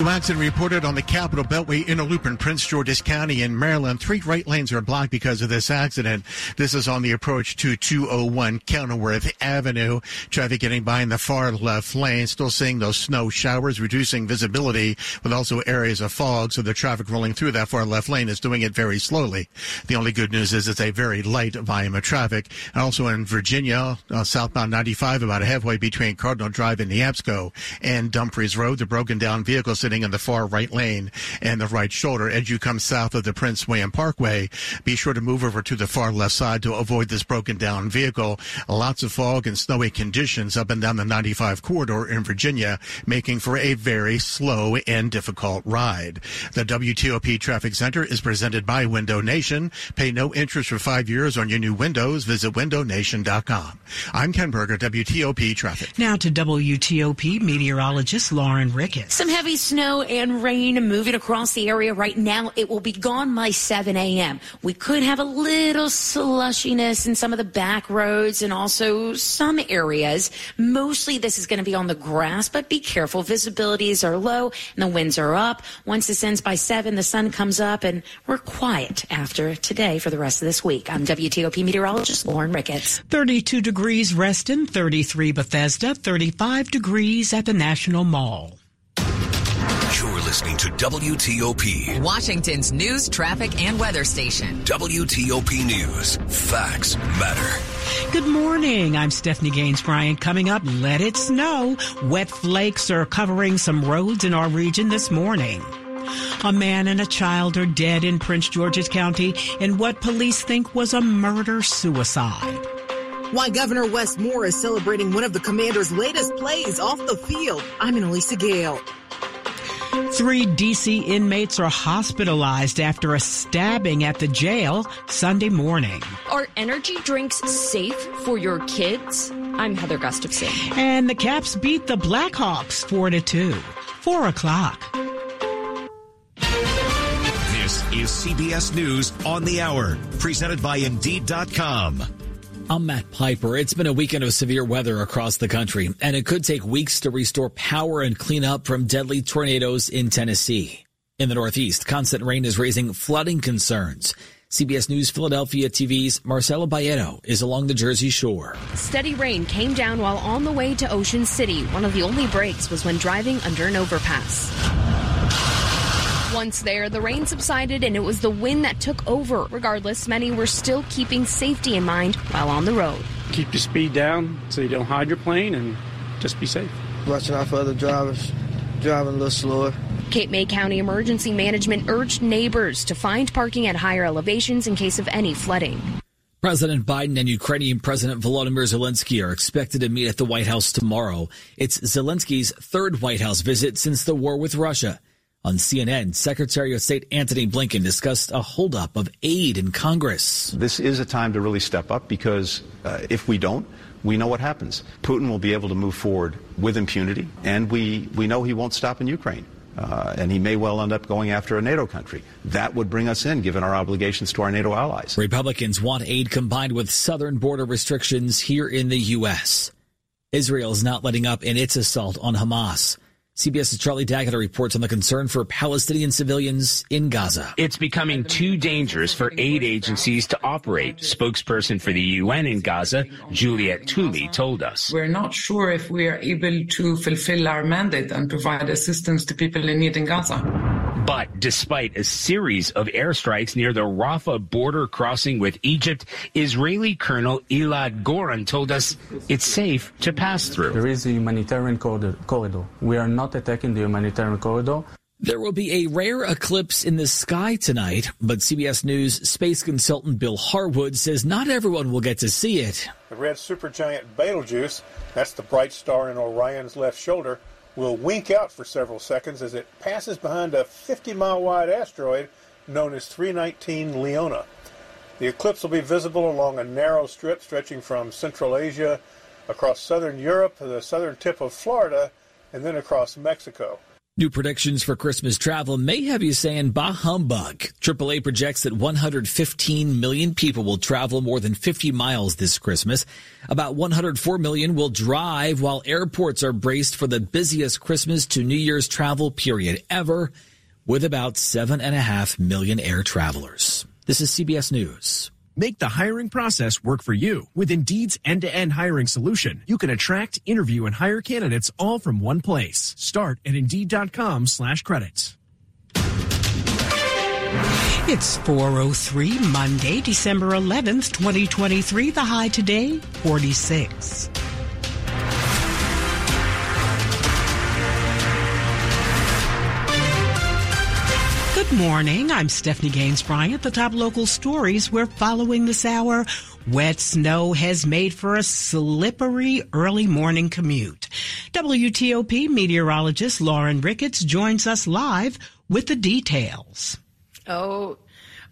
Accident reported on the Capitol Beltway inner loop in Prince George's County in Maryland. Three right lanes are blocked because of this accident. This is on the approach to 201 Kenilworth Avenue. Traffic getting by in the far left lane. Still seeing those snow showers, reducing visibility, but also areas of fog. So the traffic rolling through that far left lane is doing it very slowly. The only good news is it's a very light volume of traffic. And also in Virginia, uh, southbound 95, about halfway between Cardinal Drive and Neabsco and Dumfries Road, the broken down vehicles sitting in the far right lane and the right shoulder. As you come south of the Prince William Parkway, be sure to move over to the far left side to avoid this broken down vehicle. Lots of fog and snowy conditions up and down the 95 corridor in Virginia, making for a very slow and difficult ride. The WTOP Traffic Center is presented by Window Nation. Pay no interest for five years on your new windows. Visit windownation.com. I'm Ken Berger, WTOP Traffic. Now to WTOP meteorologist Lauren Ricketts. Some heavy snow snow and rain moving across the area right now. It will be gone by 7 a.m. We could have a little slushiness in some of the back roads and also some areas. Mostly this is going to be on the grass, but be careful. Visibilities are low and the winds are up. Once this ends by 7, the sun comes up and we're quiet after today for the rest of this week. I'm WTOP meteorologist Lauren Ricketts. 32 degrees Reston, 33 Bethesda, 35 degrees at the National Mall. You're listening to WTOP, Washington's news, traffic, and weather station. WTOP News. Facts matter. Good morning. I'm Stephanie Gaines Bryant. Coming up, let it snow. Wet flakes are covering some roads in our region this morning. A man and a child are dead in Prince George's County in what police think was a murder suicide. Why Governor Wes Moore is celebrating one of the commander's latest plays off the field. I'm Annalisa Gale. Three D.C. inmates are hospitalized after a stabbing at the jail Sunday morning. Are energy drinks safe for your kids? I'm Heather Gustafson. And the Caps beat the Blackhawks 4 to 2. 4 o'clock. This is CBS News on the Hour, presented by Indeed.com. I'm Matt Piper. It's been a weekend of severe weather across the country, and it could take weeks to restore power and clean up from deadly tornadoes in Tennessee. In the Northeast, constant rain is raising flooding concerns. CBS News Philadelphia TV's Marcelo Bayeto is along the Jersey Shore. Steady rain came down while on the way to Ocean City. One of the only breaks was when driving under an overpass. Once there, the rain subsided and it was the wind that took over. Regardless, many were still keeping safety in mind while on the road. Keep your speed down so you don't hide your plane and just be safe. Watching out for other drivers, driving a little slower. Cape May County Emergency Management urged neighbors to find parking at higher elevations in case of any flooding. President Biden and Ukrainian President Volodymyr Zelensky are expected to meet at the White House tomorrow. It's Zelensky's third White House visit since the war with Russia. On CNN, Secretary of State Antony Blinken discussed a holdup of aid in Congress. This is a time to really step up because uh, if we don't, we know what happens. Putin will be able to move forward with impunity, and we, we know he won't stop in Ukraine. Uh, and he may well end up going after a NATO country. That would bring us in, given our obligations to our NATO allies. Republicans want aid combined with southern border restrictions here in the U.S. Israel is not letting up in its assault on Hamas. CBS's Charlie D'Agata reports on the concern for Palestinian civilians in Gaza. It's becoming too dangerous for aid agencies to operate. Spokesperson for the UN in Gaza, Juliet Touma, told us. We're not sure if we are able to fulfill our mandate and provide assistance to people in need in Gaza. But despite a series of airstrikes near the Rafah border crossing with Egypt, Israeli Colonel Elad Goren told us it's safe to pass through. There is a humanitarian corridor. We are not attacking the humanitarian corridor. There will be a rare eclipse in the sky tonight, but CBS News space consultant Bill Harwood says not everyone will get to see it. The red supergiant Betelgeuse, that's the bright star in Orion's left shoulder, will wink out for several seconds as it passes behind a 50 mile wide asteroid known as 319 Leona. The eclipse will be visible along a narrow strip stretching from Central Asia across southern Europe to the southern tip of Florida and then across Mexico. New predictions for Christmas travel may have you saying bah humbug. AAA projects that 115 million people will travel more than 50 miles this Christmas. About 104 million will drive while airports are braced for the busiest Christmas to New Year's travel period ever with about seven and a half million air travelers. This is CBS News. Make the hiring process work for you. With Indeed's end-to-end hiring solution, you can attract, interview, and hire candidates all from one place. Start at Indeed.com slash credits. It's 403 Monday, December 11th, 2023. The high today, 46. Good morning. I'm Stephanie Gaines Bryant. The top local stories we're following this hour. Wet snow has made for a slippery early morning commute. WTOP meteorologist Lauren Ricketts joins us live with the details. Oh,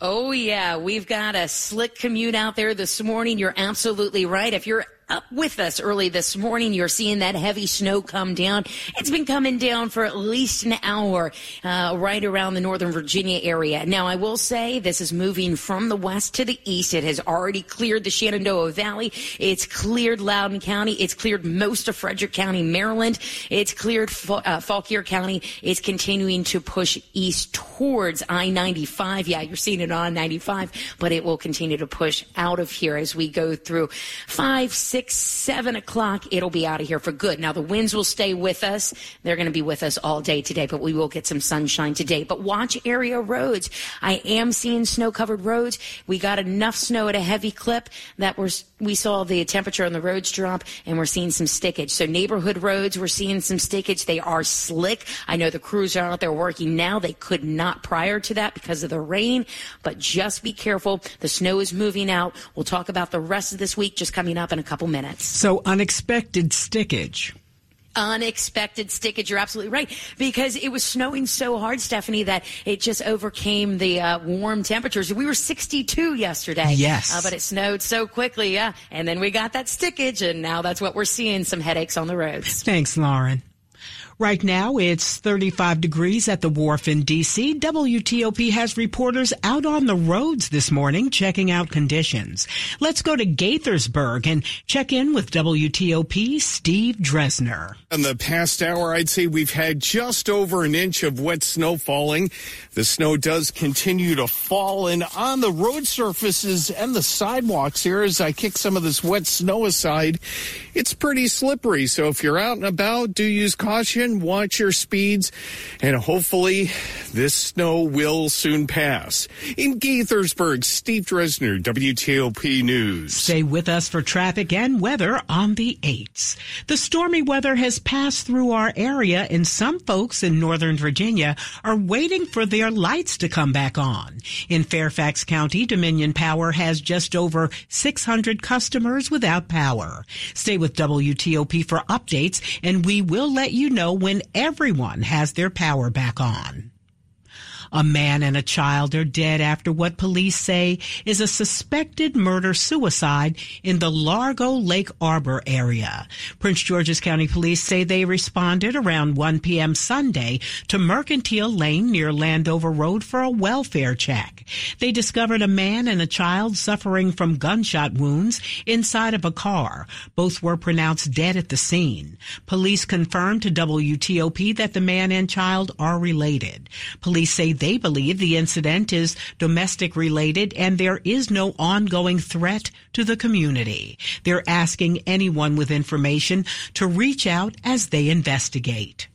Oh, yeah. We've got a slick commute out there this morning. You're absolutely right. If you're up with us early this morning. You're seeing that heavy snow come down. It's been coming down for at least an hour uh, right around the Northern Virginia area. Now, I will say this is moving from the west to the east. It has already cleared the Shenandoah Valley. It's cleared Loudoun County. It's cleared most of Frederick County, Maryland. It's cleared uh, Fauquier County. It's continuing to push east towards I-95. Yeah, you're seeing it on 95, but it will continue to push out of here as we go through five, six, seven o'clock, it'll be out of here for good. Now the winds will stay with us. They're going to be with us all day today, but we will get some sunshine today. But watch area roads. I am seeing snow covered roads. We got enough snow at a heavy clip that we're, we saw the temperature on the roads drop and we're seeing some stickage. So neighborhood roads, we're seeing some stickage. They are slick. I know the crews are out there working now. They could not prior to that because of the rain, but just be careful. The snow is moving out. We'll talk about the rest of this week just coming up in a couple minutes. So unexpected stickage unexpected stickage. You're absolutely right because it was snowing so hard, Stephanie, that it just overcame the uh, warm temperatures. We were 62 yesterday. Yes, uh, but it snowed so quickly. Yeah, and then we got that stickage, and now that's what we're seeing. Some headaches on the roads. Thanks, Lauren. Right now, it's 35 degrees at the wharf in D.C. WTOP has reporters out on the roads this morning checking out conditions. Let's go to Gaithersburg and check in with WTOP Steve Dresner. In the past hour, I'd say we've had just over an inch of wet snow falling. The snow does continue to fall and on the road surfaces and the sidewalks here as I kick some of this wet snow aside, it's pretty slippery. So if you're out and about, do use caution watch your speeds, and hopefully this snow will soon pass. In Gaithersburg, Steve Dresner, WTOP News. Stay with us for traffic and weather on the 8s. The stormy weather has passed through our area, and some folks in Northern Virginia are waiting for their lights to come back on. In Fairfax County, Dominion Power has just over 600 customers without power. Stay with WTOP for updates, and we will let you know when everyone has their power back on. A man and a child are dead after what police say is a suspected murder suicide in the Largo Lake Arbor area. Prince George's County Police say they responded around 1 p.m. Sunday to Mercantile Lane near Landover Road for a welfare check. They discovered a man and a child suffering from gunshot wounds inside of a car. Both were pronounced dead at the scene. Police confirmed to WTOP that the man and child are related. Police say they believe the incident is domestic related and there is no ongoing threat to the community. They're asking anyone with information to reach out as they investigate.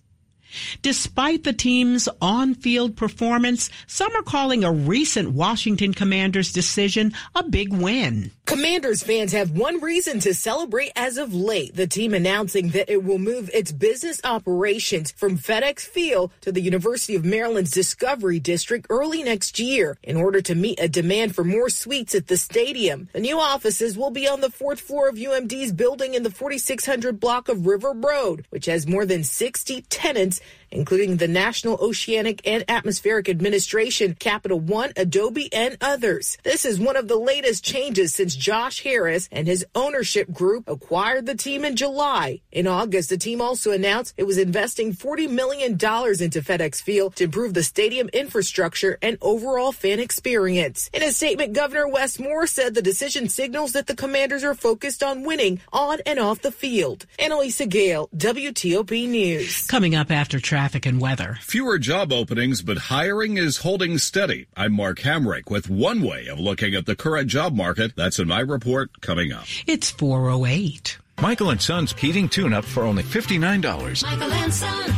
Despite the team's on-field performance, some are calling a recent Washington Commanders decision a big win. Commanders fans have one reason to celebrate as of late. The team announcing that it will move its business operations from FedEx Field to the University of Maryland's Discovery District early next year in order to meet a demand for more suites at the stadium. The new offices will be on the fourth floor of UMD's building in the 4600 block of River Road, which has more than 60 tenants including the National Oceanic and Atmospheric Administration, Capital One, Adobe, and others. This is one of the latest changes since Josh Harris and his ownership group acquired the team in July. In August, the team also announced it was investing $40 million into FedEx Field to improve the stadium infrastructure and overall fan experience. In a statement, Governor Wes Moore said the decision signals that the commanders are focused on winning on and off the field. Annalisa Gale, WTOP News. Coming up after and weather. Fewer job openings, but hiring is holding steady. I'm Mark Hamrick with one way of looking at the current job market. That's in my report coming up. It's 408. Michael and Son's heating tune up for only $59. Michael and Son.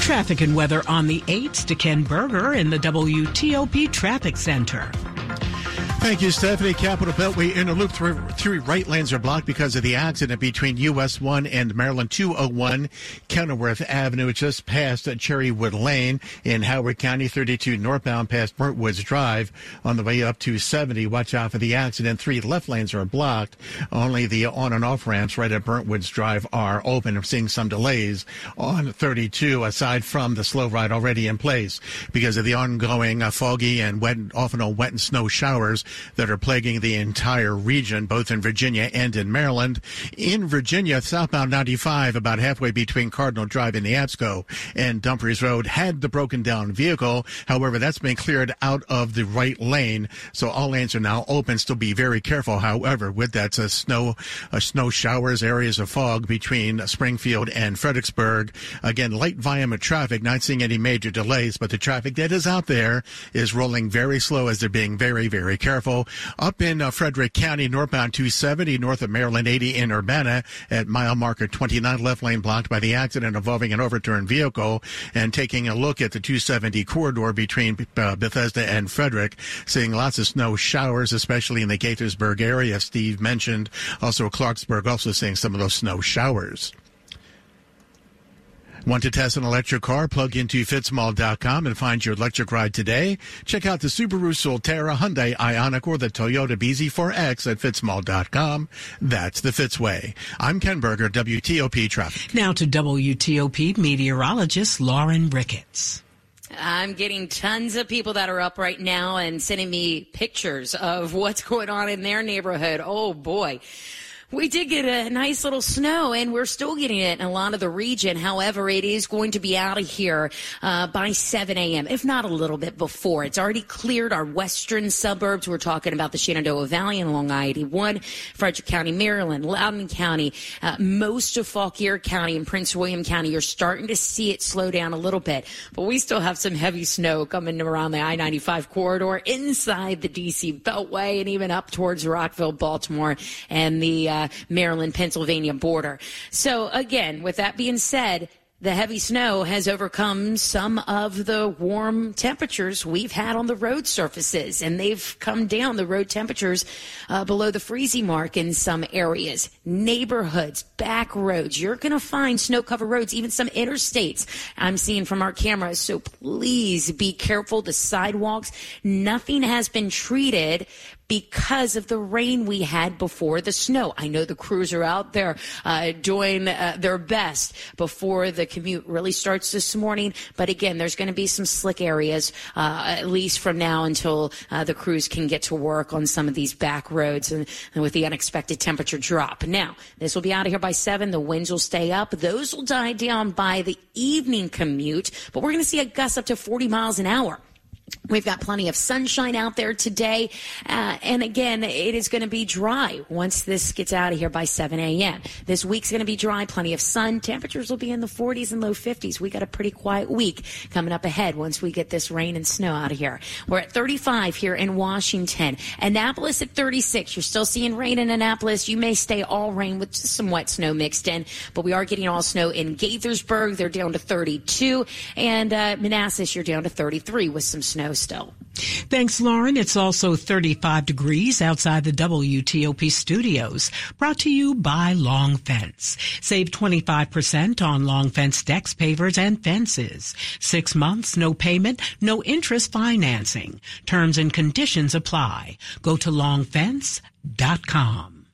Traffic and weather on the 8s to Ken Berger in the WTOP Traffic Center. Thank you, Stephanie. Capital Beltway Inner Loop three, three right lanes are blocked because of the accident between US 1 and Maryland 201 Kenilworth Avenue, just past Cherrywood Lane in Howard County, 32 northbound past Burntwoods Drive on the way up to 70. Watch out for the accident. Three left lanes are blocked. Only the on and off ramps right at Burntwoods Drive are open. I'm seeing some delays on 32 aside from the slow ride already in place because of the ongoing uh, foggy and wet, often wet and snow showers that are plaguing the entire region, both in Virginia and in Maryland. In Virginia, southbound 95, about halfway between Cardinal Drive and Neabsco and Dumfries Road, had the broken down vehicle. However, that's been cleared out of the right lane, so all lanes are now open. Still be very careful, however, with that uh, snow, uh, snow showers, areas of fog between Springfield and Fredericksburg. Again, light volume of traffic, not seeing any major delays, but the traffic that is out there is rolling very slow as they're being very, very careful. Up in uh, Frederick County, northbound 270, north of Maryland 80 in Urbana at mile marker 29, left lane blocked by the accident involving an overturned vehicle. And taking a look at the 270 corridor between uh, Bethesda and Frederick, seeing lots of snow showers, especially in the Gaithersburg area. Steve mentioned also Clarksburg, also seeing some of those snow showers. Want to test an electric car? Plug into fitzmall.com and find your electric ride today. Check out the Subaru Solterra, Hyundai Ioniq, or the Toyota BZ4X at fitzmall.com. That's the Fitzway. I'm Ken Berger, WTOP Traffic. Now to WTOP meteorologist Lauren Ricketts. I'm getting tons of people that are up right now and sending me pictures of what's going on in their neighborhood. Oh boy. We did get a nice little snow, and we're still getting it in a lot of the region. However, it is going to be out of here uh, by 7 a.m., if not a little bit before. It's already cleared our western suburbs. We're talking about the Shenandoah Valley and along I-81, Frederick County, Maryland, Loudoun County, uh, most of Fauquier County and Prince William County. You're starting to see it slow down a little bit, but we still have some heavy snow coming around the I-95 corridor inside the D.C. Beltway and even up towards Rockville, Baltimore, and the uh, Maryland Pennsylvania border. So again, with that being said, the heavy snow has overcome some of the warm temperatures we've had on the road surfaces, and they've come down the road temperatures uh, below the freezing mark in some areas. Neighborhoods, back roads, you're going to find snow covered roads, even some interstates I'm seeing from our cameras. So please be careful. The sidewalks, nothing has been treated because of the rain we had before the snow. I know the crews are out there uh, doing uh, their best before the commute really starts this morning. But again, there's going to be some slick areas, uh, at least from now until uh, the crews can get to work on some of these back roads and, and with the unexpected temperature drop. Now, this will be out of here by seven. The winds will stay up. Those will die down by the evening commute, but we're going to see a gust up to 40 miles an hour. We've got plenty of sunshine out there today. Uh, and again, it is going to be dry once this gets out of here by 7 a.m. This week's going to be dry, plenty of sun. Temperatures will be in the 40s and low 50s. We got a pretty quiet week coming up ahead once we get this rain and snow out of here. We're at 35 here in Washington. Annapolis at 36. You're still seeing rain in Annapolis. You may stay all rain with just some wet snow mixed in, but we are getting all snow in Gaithersburg. They're down to 32. And uh, Manassas, you're down to 33 with some snow snow still. Thanks, Lauren. It's also 35 degrees outside the WTOP studios. Brought to you by Long Fence. Save 25% on Long Fence decks, pavers, and fences. Six months, no payment, no interest financing. Terms and conditions apply. Go to longfence.com.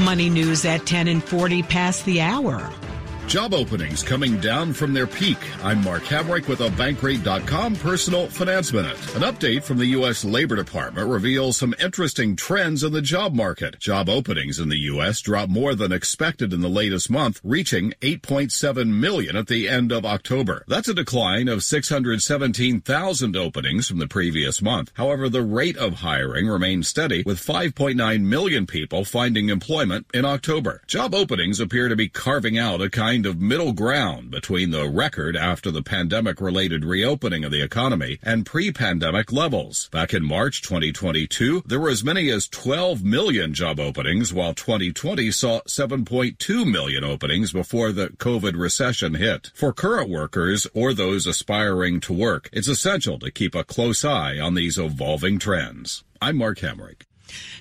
Money news at 10 and 40 past the hour. Job openings coming down from their peak. I'm Mark Hamrick with a Bankrate.com personal finance minute. An update from the U.S. Labor Department reveals some interesting trends in the job market. Job openings in the U.S. dropped more than expected in the latest month, reaching 8.7 million at the end of October. That's a decline of 617,000 openings from the previous month. However, the rate of hiring remained steady with 5.9 million people finding employment in October. Job openings appear to be carving out a kind kind of middle ground between the record after the pandemic related reopening of the economy and pre-pandemic levels. Back in March 2022, there were as many as 12 million job openings, while 2020 saw 7.2 million openings before the COVID recession hit. For current workers or those aspiring to work, it's essential to keep a close eye on these evolving trends. I'm Mark Hamrick.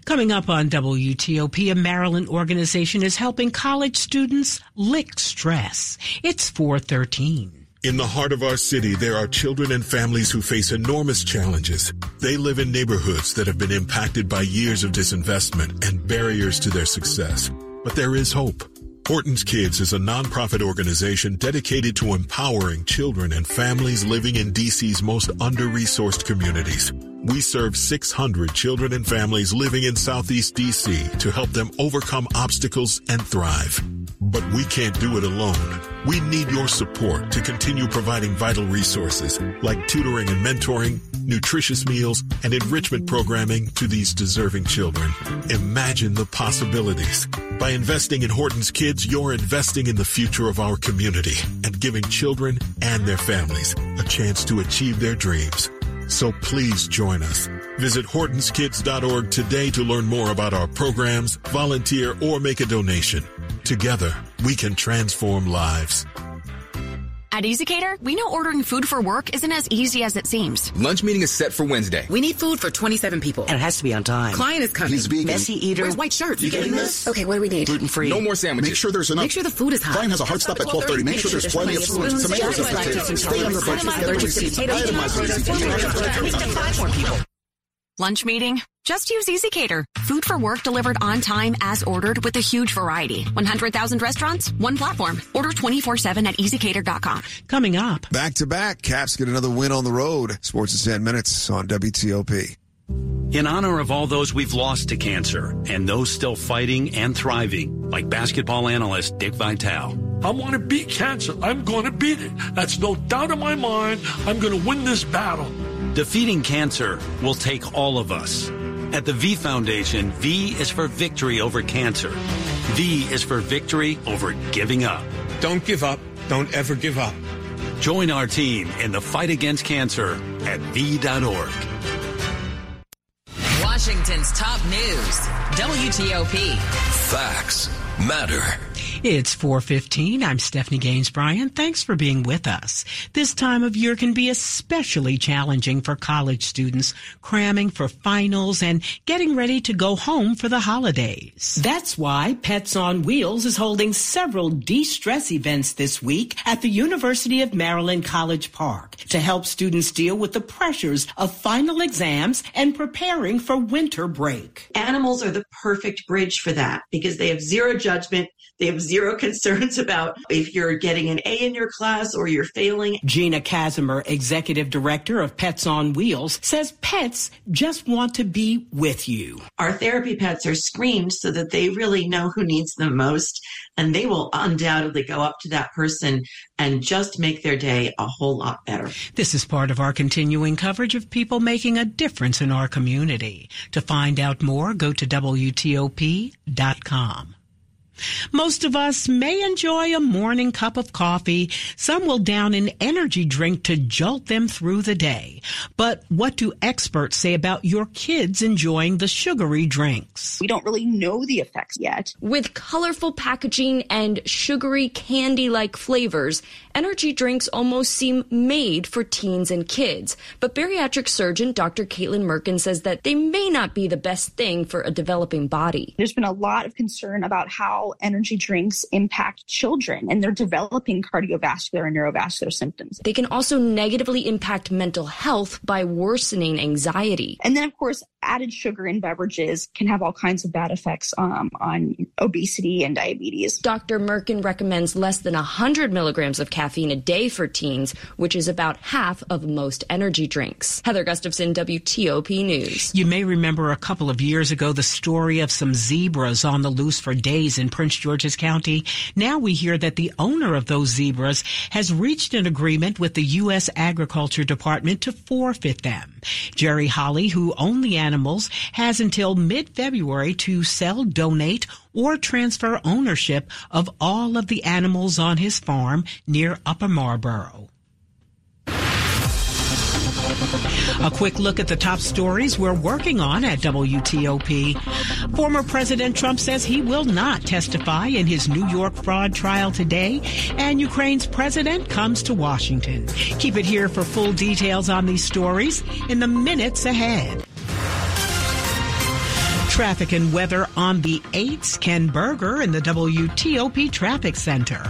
Coming up on WTOP, a Maryland organization is helping college students lick stress. It's 413. In the heart of our city, there are children and families who face enormous challenges. They live in neighborhoods that have been impacted by years of disinvestment and barriers to their success. But there is hope. Horton's Kids is a nonprofit organization dedicated to empowering children and families living in DC's most under-resourced communities. We serve 600 children and families living in Southeast DC to help them overcome obstacles and thrive. But we can't do it alone. We need your support to continue providing vital resources like tutoring and mentoring, nutritious meals, and enrichment programming to these deserving children. Imagine the possibilities. By investing in Horton's Kids, you're investing in the future of our community and giving children and their families a chance to achieve their dreams. So please join us. Visit hortonskids.org today to learn more about our programs, volunteer, or make a donation. Together, we can transform lives. At ezCater, we know ordering food for work isn't as easy as it seems. Lunch meeting is set for Wednesday. We need food for 27 people. And it has to be on time. Client is coming. He's vegan. Messy eater. Where's white shirt? You getting this? Okay, what do we need? Gluten free. No more sandwiches. Make sure there's enough. Make sure the food is hot. Client has a hard stop at 12:30. Make sure there's plenty of spoons, tomatoes, and potatoes. Stay on your budget. Itemize receipts. Lunch meeting? Just use ezCater. Food for work delivered on time as ordered with a huge variety. 100,000 restaurants, one platform. Order 24-7 at ezcater.com. Coming up. Back to back, Caps get another win on the road. Sports in 10 minutes on WTOP. In honor of all those we've lost to cancer and those still fighting and thriving, like basketball analyst Dick Vitale. I want to beat cancer. I'm going to beat it. That's no doubt in my mind. I'm going to win this battle. Defeating cancer will take all of us. At the V Foundation, V is for victory over cancer. V is for victory over giving up. Don't give up. Don't ever give up. Join our team in the fight against cancer at V.org. Washington's top news WTOP. Facts matter. It's 415. I'm Stephanie Gaines Bryant. Thanks for being with us. This time of year can be especially challenging for college students cramming for finals and getting ready to go home for the holidays. That's why Pets on Wheels is holding several de-stress events this week at the University of Maryland College Park to help students deal with the pressures of final exams and preparing for winter break. Animals are the perfect bridge for that because they have zero judgment. They have zero concerns about if you're getting an A in your class or you're failing. Gina Casimir, executive director of Pets on Wheels, says pets just want to be with you. Our therapy pets are screened so that they really know who needs them most, and they will undoubtedly go up to that person and just make their day a whole lot better. This is part of our continuing coverage of people making a difference in our community. To find out more, go to WTOP.com. Most of us may enjoy a morning cup of coffee. Some will down an energy drink to jolt them through the day. But what do experts say about your kids enjoying the sugary drinks? We don't really know the effects yet. With colorful packaging and sugary candy like flavors, energy drinks almost seem made for teens and kids. But bariatric surgeon Dr. Caitlin Merkin says that they may not be the best thing for a developing body. There's been a lot of concern about how energy drinks impact children and they're developing cardiovascular and neurovascular symptoms. They can also negatively impact mental health by worsening anxiety. And then, of course, added sugar in beverages can have all kinds of bad effects um, on obesity and diabetes. Dr. Merkin recommends less than 100 milligrams of caffeine a day for teens, which is about half of most energy drinks. Heather Gustafson, WTOP News. You may remember a couple of years ago the story of some zebras on the loose for days in Prince George's County. Now we hear that the owner of those zebras has reached an agreement with the U.S. Agriculture Department to forfeit them. Jerry Holly, who owned the animals, has until mid-February to sell, donate, or transfer ownership of all of the animals on his farm near Upper Marlboro. A quick look at the top stories we're working on at WTOP. Former President Trump says he will not testify in his New York fraud trial today, and Ukraine's president comes to Washington. Keep it here for full details on these stories in the minutes ahead. Traffic and weather on the 8th. Ken Berger in the WTOP Traffic Center.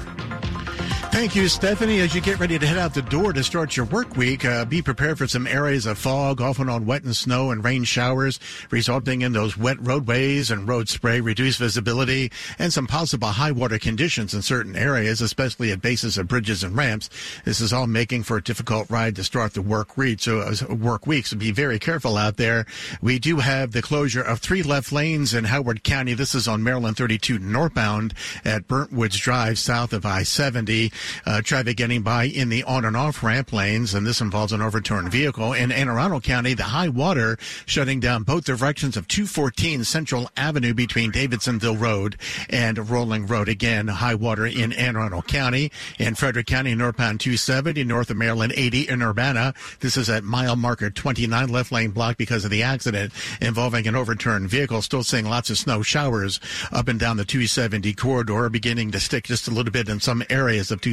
Thank you, Stephanie. As you get ready to head out the door to start your work week, uh, be prepared for some areas of fog, often on wet and snow and rain showers, resulting in those wet roadways and road spray, reduced visibility, and some possible high water conditions in certain areas, especially at bases of bridges and ramps. This is all making for a difficult ride to start the work week. So, uh, work week. So be very careful out there. We do have the closure of three left lanes in Howard County. This is on Maryland 32 northbound at Burnt Woods Drive, south of I-70 uh, traffic getting by in the on and off ramp lanes, and this involves an overturned vehicle. In Anne Arundel County, the high water shutting down both directions of 214 Central Avenue between Davidsonville Road and Rolling Road. Again, high water in Anne Arundel County. In Frederick County, northbound 270, north of Maryland 80 in Urbana. This is at mile marker 29, left lane blocked because of the accident involving an overturned vehicle. Still seeing lots of snow showers up and down the 270 corridor, beginning to stick just a little bit in some areas of 270,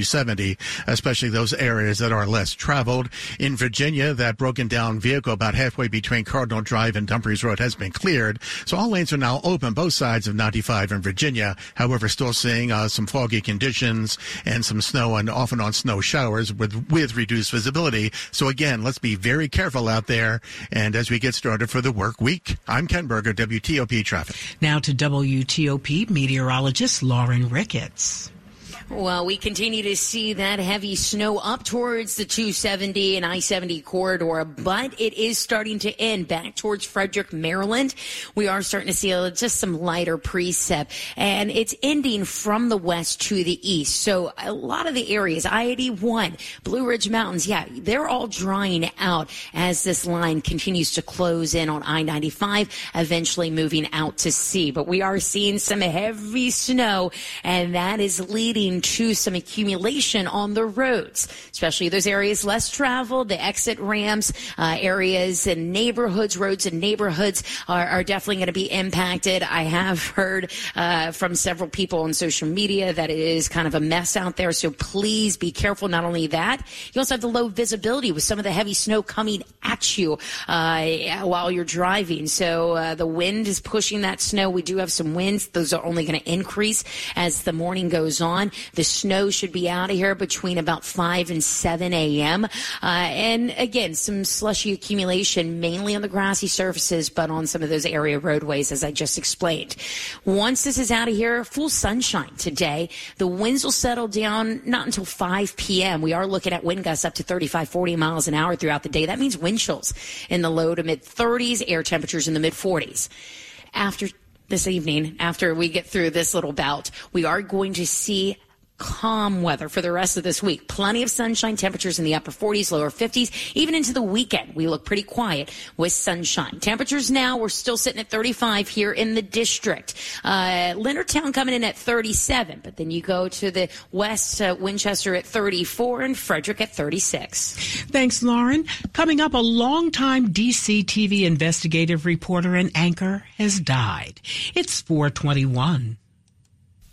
especially those areas that are less traveled. In Virginia, that broken down vehicle about halfway between Cardinal Drive and Dumfries Road has been cleared. So all lanes are now open, both sides of 95 in Virginia. However, still seeing uh, some foggy conditions and some snow and often on snow showers with, with reduced visibility. So again, let's be very careful out there. And as we get started for the work week, I'm Ken Berger, WTOP Traffic. Now to WTOP meteorologist Lauren Ricketts. Well, we continue to see that heavy snow up towards the 270 and I-70 corridor, but it is starting to end back towards Frederick, Maryland. We are starting to see just some lighter precip and it's ending from the west to the east. So a lot of the areas, I-81, Blue Ridge Mountains, yeah, they're all drying out as this line continues to close in on I-95, eventually moving out to sea. But we are seeing some heavy snow and that is leading to some accumulation on the roads, especially those areas less traveled, the exit ramps, uh, areas and neighborhoods, roads and neighborhoods are, are definitely going to be impacted. I have heard uh, from several people on social media that it is kind of a mess out there. So please be careful. Not only that, you also have the low visibility with some of the heavy snow coming at you uh, while you're driving. So uh, the wind is pushing that snow. We do have some winds. Those are only going to increase as the morning goes on. The snow should be out of here between about 5 and 7 a.m. Uh, and again, some slushy accumulation mainly on the grassy surfaces, but on some of those area roadways, as I just explained. Once this is out of here, full sunshine today. The winds will settle down not until 5 p.m. We are looking at wind gusts up to 35, 40 miles an hour throughout the day. That means wind chills in the low to mid 30s, air temperatures in the mid 40s. After this evening, after we get through this little bout, we are going to see calm weather for the rest of this week. Plenty of sunshine, temperatures in the upper 40s, lower 50s. Even into the weekend, we look pretty quiet with sunshine. Temperatures now, we're still sitting at 35 here in the district. Uh, Leonardtown coming in at 37, but then you go to the west, uh, Winchester at 34 and Frederick at 36. Thanks, Lauren. Coming up, a longtime DC TV investigative reporter and anchor has died. It's 421.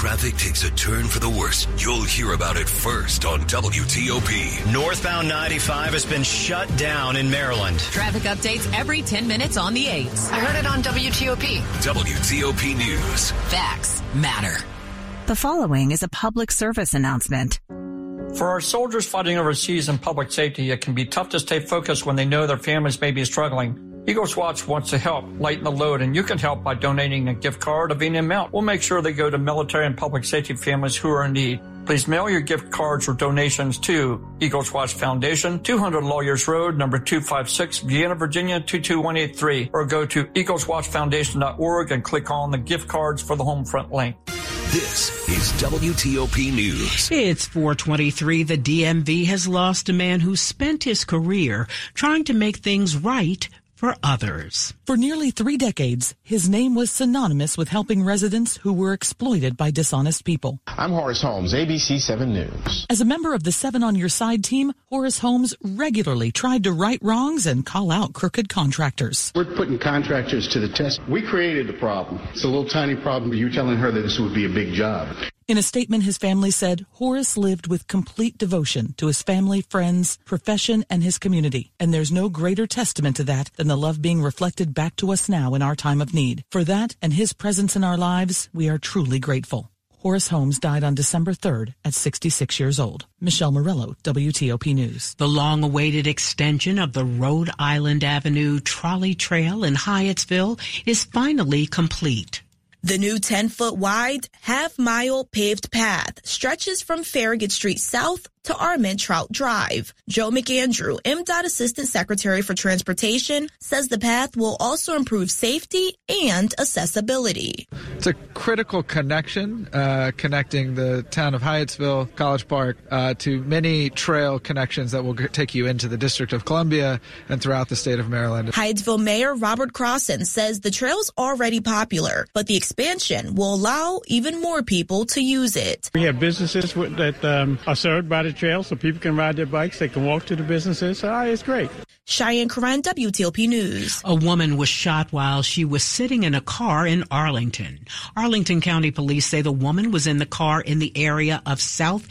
When traffic takes a turn for the worse, you'll hear about it first on WTOP. Northbound 95 has been shut down in Maryland. Traffic updates every 10 minutes on the 8s. I heard it on WTOP. WTOP News. Facts matter. The following is a public service announcement. For our soldiers fighting overseas in public safety, it can be tough to stay focused when they know their families may be struggling. Eagles Watch wants to help lighten the load, and you can help by donating a gift card of any amount. We'll make sure they go to military and public safety families who are in need. Please mail your gift cards or donations to Eagles Watch Foundation, 200 Lawyers Road, number 256, Vienna, Virginia, 22183, or go to eagleswatchfoundation.org and click on the gift cards for the home front link. This is WTOP News. It's 423. The DMV has lost a man who spent his career trying to make things right for others. For nearly three decades, his name was synonymous with helping residents who were exploited by dishonest people. I'm Horace Holmes, ABC 7 News. As a member of the Seven on Your Side team, Horace Holmes regularly tried to right wrongs and call out crooked contractors. We're putting contractors to the test. We created the problem. It's a little tiny problem, but you telling her that this would be a big job. In a statement, his family said Horace lived with complete devotion to his family, friends, profession, and his community. And there's no greater testament to that than the love being reflected back to us now in our time of need. For that and his presence in our lives, we are truly grateful. Horace Holmes died on December 3rd at 66 years old. Michelle Murillo, WTOP News. The long awaited extension of the Rhode Island Avenue Trolley Trail in Hyattsville is finally complete. The new 10 foot wide, half mile paved path stretches from Farragut Street South to Armentrout Drive. Joe McAndrew, MDOT Assistant Secretary for Transportation, says the path will also improve safety and accessibility. It's a critical connection, uh, connecting the town of Hyattsville, College Park, uh, to many trail connections that will take you into the District of Columbia and throughout the state of Maryland. Hyattsville Mayor Robert Croslin says the trail's already popular, but the expansion will allow even more people to use it. We have businesses that um, are served by the trail so people can ride their bikes, they can walk to the businesses. Ah, it's great. Cheyenne Corin, WTOP News. A woman was shot while she was sitting in a car in Arlington. Arlington County Police say the woman was in the car in the area of South